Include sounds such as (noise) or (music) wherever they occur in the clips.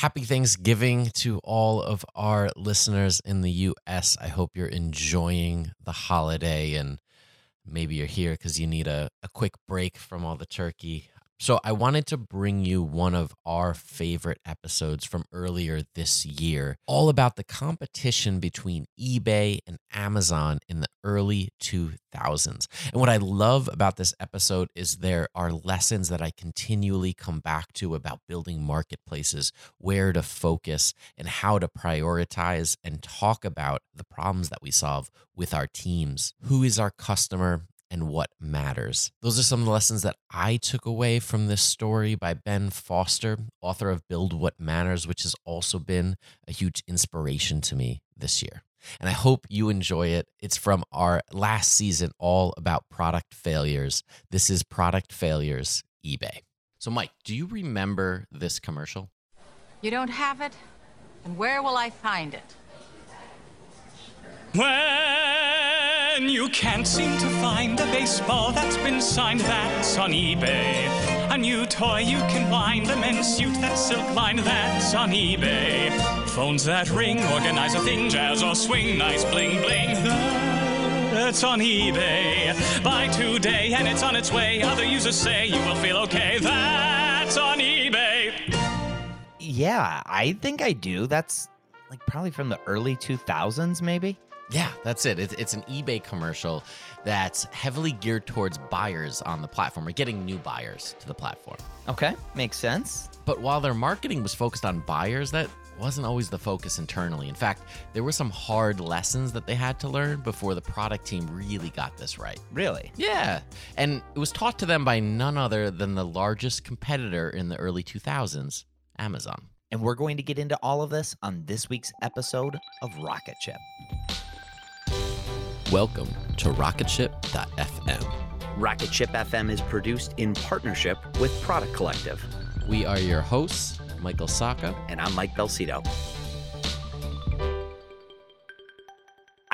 Happy Thanksgiving to all of our listeners in the US. I hope you're enjoying the holiday and maybe you're here because you need a, a quick break from all the turkey. So, I wanted to bring you one of our favorite episodes from earlier this year, all about the competition between eBay and Amazon in the early 2000s. And what I love about this episode is there are lessons that I continually come back to about building marketplaces, where to focus, and how to prioritize and talk about the problems that we solve with our teams. Who is our customer? And what matters. Those are some of the lessons that I took away from this story by Ben Foster, author of Build What Matters, which has also been a huge inspiration to me this year. And I hope you enjoy it. It's from our last season, all about product failures. This is Product Failures eBay. So, Mike, do you remember this commercial? You don't have it? And where will I find it? When you can't seem to find a baseball that's been signed, that's on eBay. A new toy you can wind, a men's suit that's silk lined, that's on eBay. Phones that ring, organize a thing, jazz or swing, nice bling bling, that's on eBay. Buy today and it's on its way. Other users say you will feel okay, that's on eBay. Yeah, I think I do. That's like probably from the early 2000s, maybe. Yeah, that's it. It's, it's an eBay commercial that's heavily geared towards buyers on the platform or getting new buyers to the platform. Okay, makes sense. But while their marketing was focused on buyers, that wasn't always the focus internally. In fact, there were some hard lessons that they had to learn before the product team really got this right. Really? Yeah. And it was taught to them by none other than the largest competitor in the early 2000s, Amazon. And we're going to get into all of this on this week's episode of Rocket Ship. Welcome to rocketship.fm. Rocket Ship FM is produced in partnership with Product Collective. We are your hosts, Michael Sacca. And I'm Mike Belsito.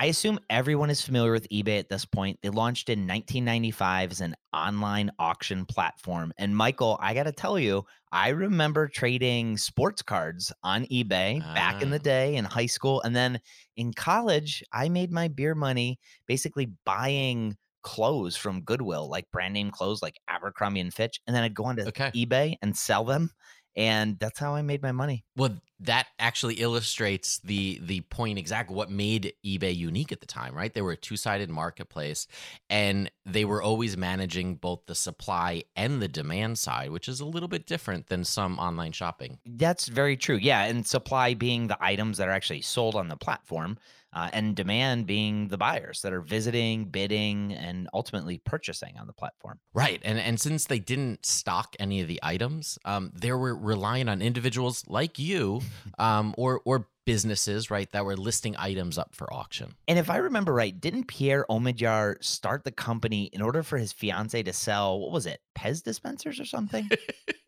I assume everyone is familiar with eBay at this point. They launched in 1995 as an online auction platform. And Michael, I got to tell you, I remember trading sports cards on eBay back in the Ah. day in high school. And then in college, I made my beer money basically buying clothes from Goodwill, like brand name clothes like Abercrombie and Fitch. And then I'd go onto Okay. eBay and sell them. And that's how I made my money. Well, that actually illustrates the the point exactly what made eBay unique at the time, right? They were a two-sided marketplace and they were always managing both the supply and the demand side, which is a little bit different than some online shopping. That's very true. Yeah. And supply being the items that are actually sold on the platform, uh, and demand being the buyers that are visiting, bidding, and ultimately purchasing on the platform. Right. And and since they didn't stock any of the items, um, they were relying on individuals like you (laughs) um, or or businesses, right, that were listing items up for auction. And if I remember right, didn't Pierre Omidyar start the company in order for his fiance to sell, what was it, Pez dispensers or something? (laughs)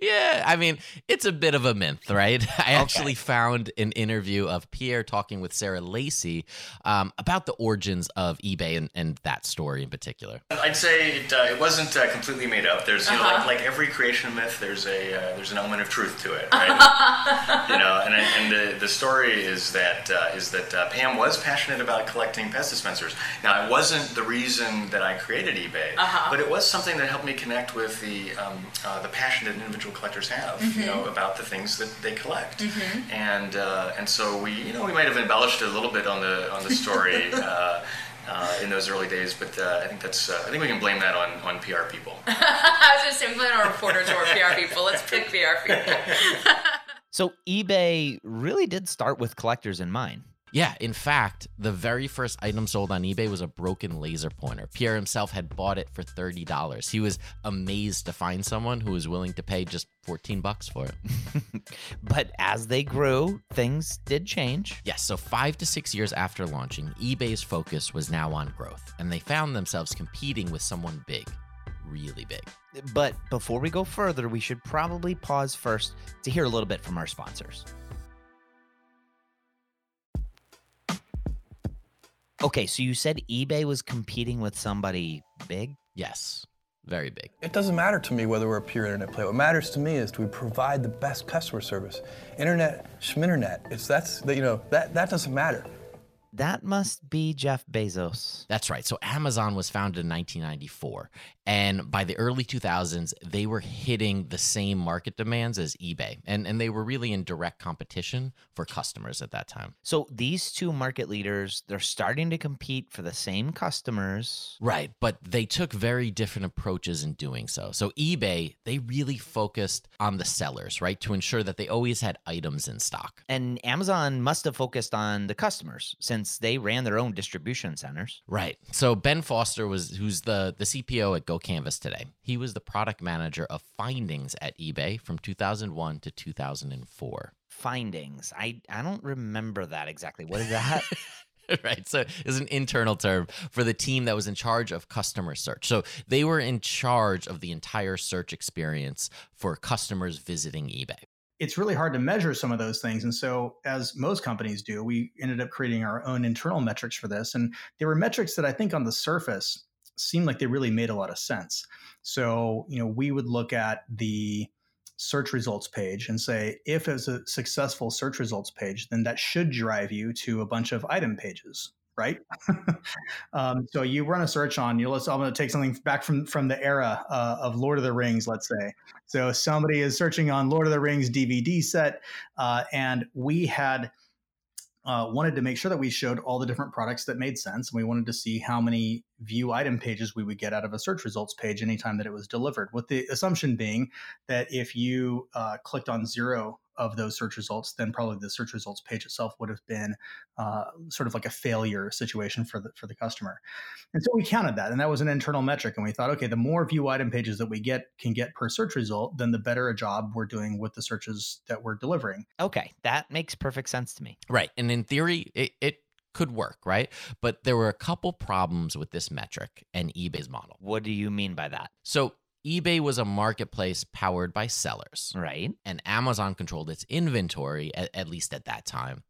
yeah, I mean, it's a bit of a myth, right? (laughs) I actually found an interview of Pierre talking with Sarah Lacy um, about the origins of eBay and, and that story in particular. I'd say it, uh, it wasn't uh, completely made up. There's, you know, like, like every creation myth, there's a uh, there's an element of truth to it, right? (laughs) you know, and, and the, the story is that uh, is that uh, Pam was passionate about collecting Pez dispensers. Now, it wasn't the reason that I created eBay, but it was something that helped me connect with the um, uh, the passion that individual collectors have, you know, about the things that they collect, and uh, and so we, you know, we might have embellished a little bit on the on the story. (laughs) uh, uh, in those early days, but uh, I think that's uh, I think we can blame that on, on PR people. (laughs) I was just saying, we our reporters or PR people. Let's pick PR people. (laughs) so eBay really did start with collectors in mind. Yeah, in fact, the very first item sold on eBay was a broken laser pointer. Pierre himself had bought it for $30. He was amazed to find someone who was willing to pay just 14 bucks for it. (laughs) But as they grew, things did change. Yes, so five to six years after launching, eBay's focus was now on growth, and they found themselves competing with someone big, really big. But before we go further, we should probably pause first to hear a little bit from our sponsors. Okay, so you said eBay was competing with somebody big? Yes, very big. It doesn't matter to me whether we're a pure internet player. What matters to me is do we provide the best customer service? Internet, schminternet. It's that's that you know that that doesn't matter. That must be Jeff Bezos. That's right. So Amazon was founded in 1994. And by the early 2000s, they were hitting the same market demands as eBay. And, and they were really in direct competition for customers at that time. So these two market leaders, they're starting to compete for the same customers. Right. But they took very different approaches in doing so. So eBay, they really focused on the sellers, right? To ensure that they always had items in stock. And Amazon must have focused on the customers since they ran their own distribution centers. Right. So Ben Foster was who's the the CPO at GoCanvas today. He was the product manager of findings at eBay from 2001 to 2004. Findings. I I don't remember that exactly. What is that? (laughs) right. So it's an internal term for the team that was in charge of customer search. So they were in charge of the entire search experience for customers visiting eBay. It's really hard to measure some of those things. And so, as most companies do, we ended up creating our own internal metrics for this. And they were metrics that I think on the surface seemed like they really made a lot of sense. So, you know, we would look at the search results page and say, if it's a successful search results page, then that should drive you to a bunch of item pages. Right, (laughs) um, so you run a search on you. Let's. I'm going to take something back from from the era uh, of Lord of the Rings. Let's say, so somebody is searching on Lord of the Rings DVD set, uh, and we had uh, wanted to make sure that we showed all the different products that made sense, and we wanted to see how many view item pages we would get out of a search results page anytime that it was delivered. With the assumption being that if you uh, clicked on zero of those search results, then probably the search results page itself would have been uh, sort of like a failure situation for the for the customer. And so we counted that, and that was an internal metric. And we thought, okay, the more view item pages that we get can get per search result, then the better a job we're doing with the searches that we're delivering. Okay, that makes perfect sense to me. Right. And in theory, it, it could work, right? But there were a couple problems with this metric and eBay's model. What do you mean by that? So eBay was a marketplace powered by sellers. Right. And Amazon controlled its inventory, at, at, least at that time.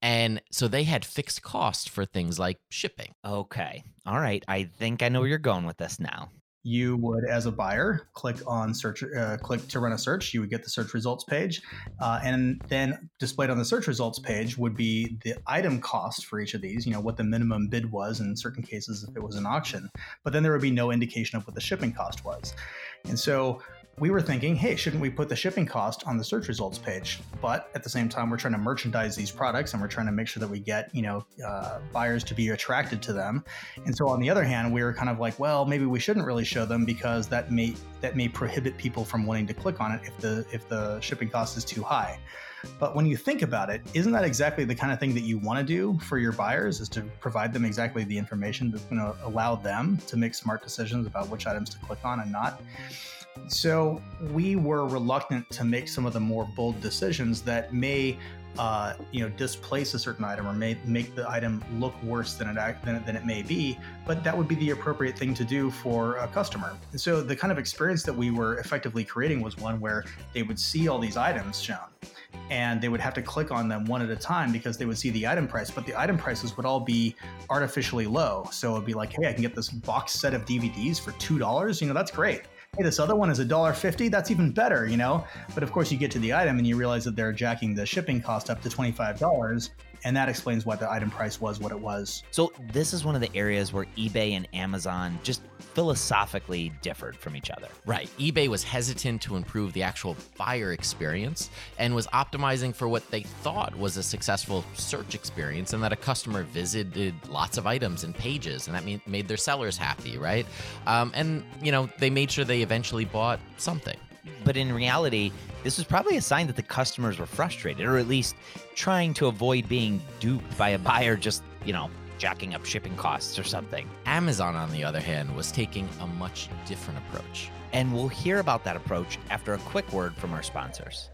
And so they had fixed costs for things like shipping. Okay. All right. I think I know where you're going with this now you would, as a buyer, click on search, uh, click to run a search. You would get the search results page, uh, and then displayed on the search results page would be the item cost for each of these. You know what the minimum bid was in certain cases if it was an auction, but then there would be no indication of what the shipping cost was. And so we were thinking, hey, shouldn't we put the shipping cost on the search results page? But at the same time, we're trying to merchandise these products and we're trying to make sure that we get, you know, uh, buyers to be attracted to them. And so on the other hand, we were kind of like, well, maybe we shouldn't really show them because that may that may prohibit people from wanting to click on it if the if the shipping cost is too high. But when you think about it, isn't that exactly the kind of thing that you want to do for your buyers is to provide them exactly the information that's going to allow them to make smart decisions about which items to click on and not? So we were reluctant to make some of the more bold decisions that may, uh, you know, displace a certain item or may make the item look worse than it than, than it may be. But that would be the appropriate thing to do for a customer. And so the kind of experience that we were effectively creating was one where they would see all these items shown and they would have to click on them one at a time because they would see the item price, but the item prices would all be artificially low. So it'd be like, hey, I can get this box set of DVDs for $2. You know, that's great hey, this other one is a dollar fifty. That's even better, you know. But of course, you get to the item and you realize that they're jacking the shipping cost up to twenty five dollars, and that explains why the item price was what it was. So this is one of the areas where eBay and Amazon just philosophically differed from each other. Right. eBay was hesitant to improve the actual buyer experience and was optimizing for what they thought was a successful search experience and that a customer visited lots of items and pages and that made their sellers happy, right? Um, and, you know, they made sure they eventually bought something. But in reality, this was probably a sign that the customers were frustrated, or at least trying to avoid being duped by a buyer just, you know, jacking up shipping costs or something. Amazon, on the other hand, was taking a much different approach. And we'll hear about that approach after a quick word from our sponsors.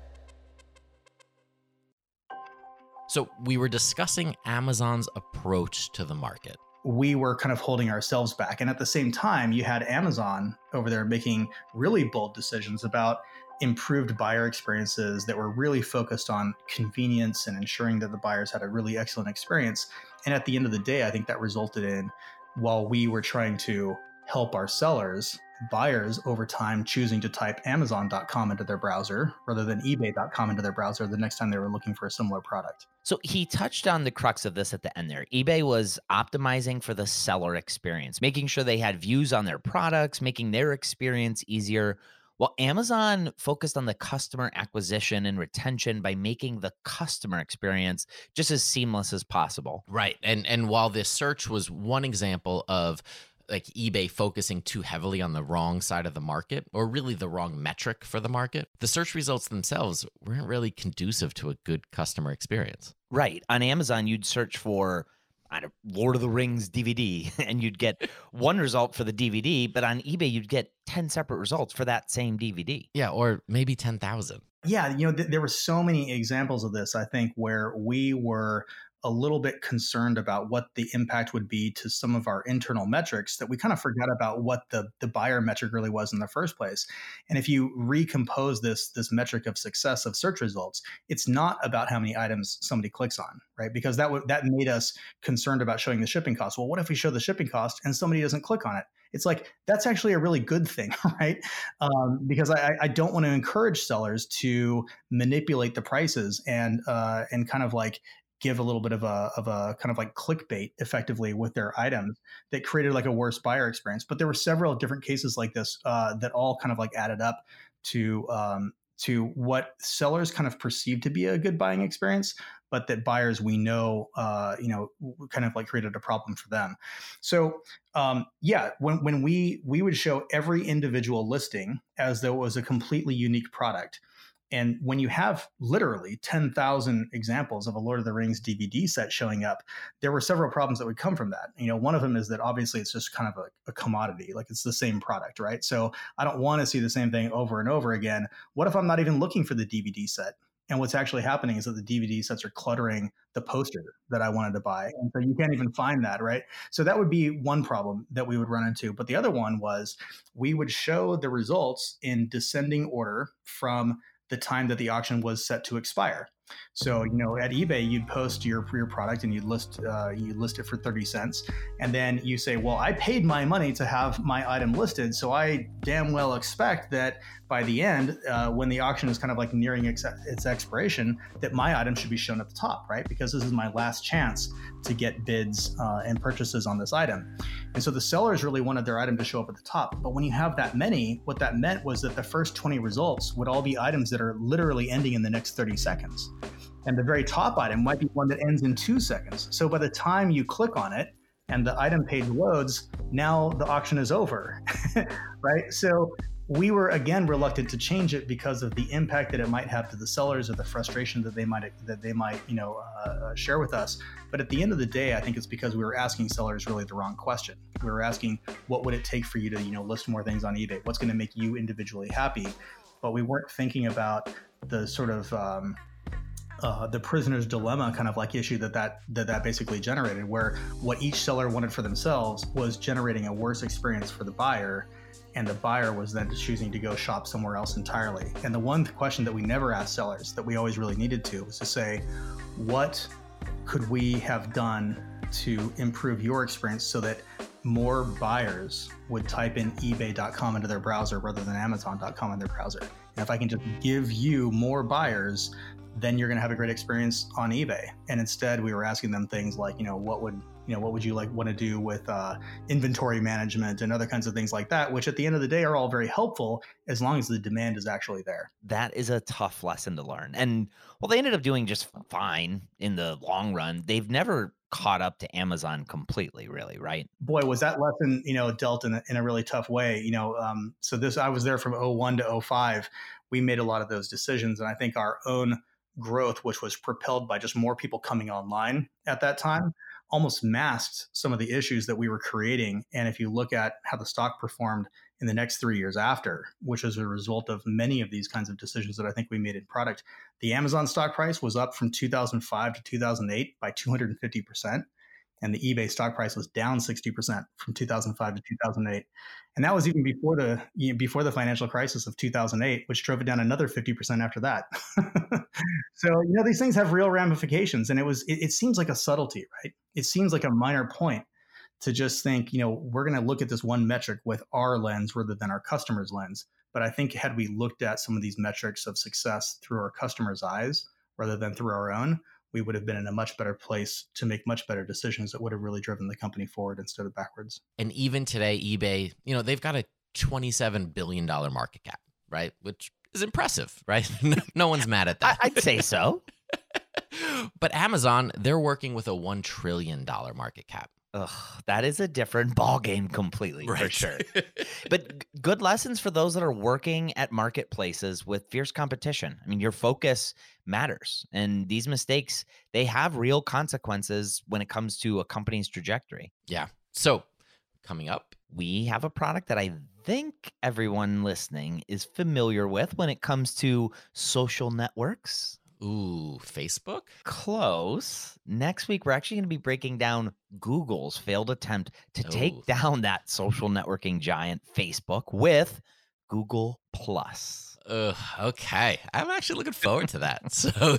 So, we were discussing Amazon's approach to the market we were kind of holding ourselves back. And at the same time, you had Amazon over there making really bold decisions about improved buyer experiences that were really focused on convenience and ensuring that the buyers had a really excellent experience. And at the end of the day, I think that resulted in while we were trying to help our sellers, buyers over time choosing to type Amazon.com into their browser rather than eBay.com into their browser the next time they were looking for a similar product. So he touched on the crux of this at the end there. eBay was optimizing for the seller experience, making sure they had views on their products, making their experience easier. While Amazon focused on the customer acquisition and retention by making the customer experience just as seamless as possible. Right. And and while this search was one example of like eBay focusing too heavily on the wrong side of the market or really the wrong metric for the market, the search results themselves weren't really conducive to a good customer experience. Right. On Amazon, you'd search for I don't, Lord of the Rings DVD (laughs) and you'd get (laughs) one result for the DVD, but on eBay, you'd get 10 separate results for that same DVD. Yeah, or maybe 10,000. Yeah, you know, th- there were so many examples of this, I think, where we were a little bit concerned about what the impact would be to some of our internal metrics that we kind of forgot about what the, the buyer metric really was in the first place. And if you recompose this this metric of success of search results, it's not about how many items somebody clicks on, right? Because that would that made us concerned about showing the shipping cost. Well, what if we show the shipping cost and somebody doesn't click on it? It's like that's actually a really good thing, (laughs) right? Um, because I, I don't want to encourage sellers to manipulate the prices and uh, and kind of like give a little bit of a of a kind of like clickbait effectively with their items that created like a worse buyer experience. But there were several different cases like this uh, that all kind of like added up to um, to what sellers kind of perceived to be a good buying experience, but that buyers we know uh, you know kind of like created a problem for them. So um, yeah, when when we we would show every individual listing as though it was a completely unique product And when you have literally 10,000 examples of a Lord of the Rings DVD set showing up, there were several problems that would come from that. You know, one of them is that obviously it's just kind of a, a commodity, like it's the same product, right? So I don't want to see the same thing over and over again. What if I'm not even looking for the DVD set? And what's actually happening is that the DVD sets are cluttering the poster that I wanted to buy. And so you can't even find that, right? So that would be one problem that we would run into. But the other one was we would show the results in descending order from the time that the auction was set to expire. So you know, at eBay, you'd post your your product and you'd list uh, you list it for thirty cents, and then you say, "Well, I paid my money to have my item listed, so I damn well expect that by the end, uh, when the auction is kind of like nearing ex- its expiration, that my item should be shown at the top, right? Because this is my last chance to get bids uh, and purchases on this item." And so the sellers really wanted their item to show up at the top. But when you have that many, what that meant was that the first 20 results would all be items that are literally ending in the next 30 seconds. And the very top item might be one that ends in two seconds. So by the time you click on it and the item page loads, now the auction is over, (laughs) right? So we were again reluctant to change it because of the impact that it might have to the sellers or the frustration that they might that they might you know uh, share with us. But at the end of the day, I think it's because we were asking sellers really the wrong question. We were asking, what would it take for you to you know list more things on eBay? What's going to make you individually happy? But we weren't thinking about the sort of um, uh, the prisoner's dilemma kind of like issue that, that that that basically generated where what each seller wanted for themselves was generating a worse experience for the buyer and the buyer was then choosing to go shop somewhere else entirely. And the one question that we never asked sellers that we always really needed to was to say, what could we have done to improve your experience so that more buyers would type in ebay.com into their browser rather than amazon.com in their browser? And if I can just give you more buyers, then you're going to have a great experience on eBay. And instead, we were asking them things like, you know, what would you know what would you like want to do with uh, inventory management and other kinds of things like that which at the end of the day are all very helpful as long as the demand is actually there. That is a tough lesson to learn. And well they ended up doing just fine in the long run. They've never caught up to amazon completely really right? Boy was that lesson you know dealt in a, in a really tough way you know um, so this i was there from 01 to 05 we made a lot of those decisions and i think our own growth which was propelled by just more people coming online at that time almost masked some of the issues that we were creating. And if you look at how the stock performed in the next three years after, which is a result of many of these kinds of decisions that I think we made in product, the Amazon stock price was up from 2005 to 2008 by 250% and the eBay stock price was down 60% from 2005 to 2008. And that was even before the before the financial crisis of 2008, which drove it down another 50% after that. (laughs) so, you know, these things have real ramifications and it was it, it seems like a subtlety, right? It seems like a minor point to just think, you know, we're going to look at this one metric with our lens rather than our customer's lens. But I think had we looked at some of these metrics of success through our customer's eyes rather than through our own, we would have been in a much better place to make much better decisions that would have really driven the company forward instead of backwards. And even today, eBay, you know, they've got a $27 billion market cap, right? Which is impressive, right? (laughs) no one's mad at that. I'd say so. (laughs) but Amazon, they're working with a $1 trillion market cap. Ugh, that is a different ball game completely right. for sure. (laughs) but good lessons for those that are working at marketplaces with fierce competition. I mean, your focus matters, and these mistakes they have real consequences when it comes to a company's trajectory. Yeah. So coming up, we have a product that I think everyone listening is familiar with when it comes to social networks. Ooh, Facebook? Close. Next week, we're actually going to be breaking down Google's failed attempt to Ooh. take down that social networking giant, Facebook, with Google Plus. Uh, okay. I'm actually looking forward to that. (laughs) So,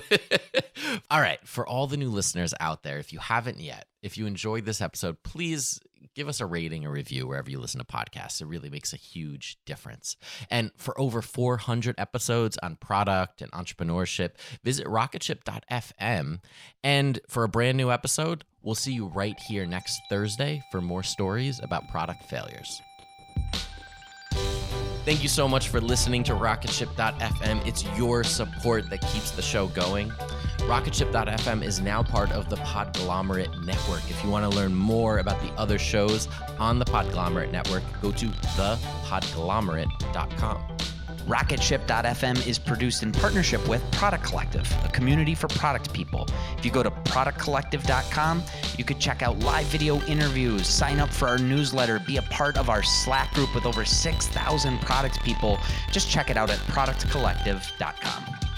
(laughs) all right. For all the new listeners out there, if you haven't yet, if you enjoyed this episode, please give us a rating or review wherever you listen to podcasts. It really makes a huge difference. And for over 400 episodes on product and entrepreneurship, visit rocketship.fm. And for a brand new episode, we'll see you right here next Thursday for more stories about product failures. Thank you so much for listening to Rocketship.fm. It's your support that keeps the show going. Rocketship.fm is now part of the Podglomerate Network. If you want to learn more about the other shows on the Podglomerate Network, go to thepodglomerate.com. Rocketship.fm is produced in partnership with Product Collective, a community for product people. If you go to productcollective.com, you could check out live video interviews, sign up for our newsletter, be a part of our Slack group with over 6,000 product people. Just check it out at productcollective.com.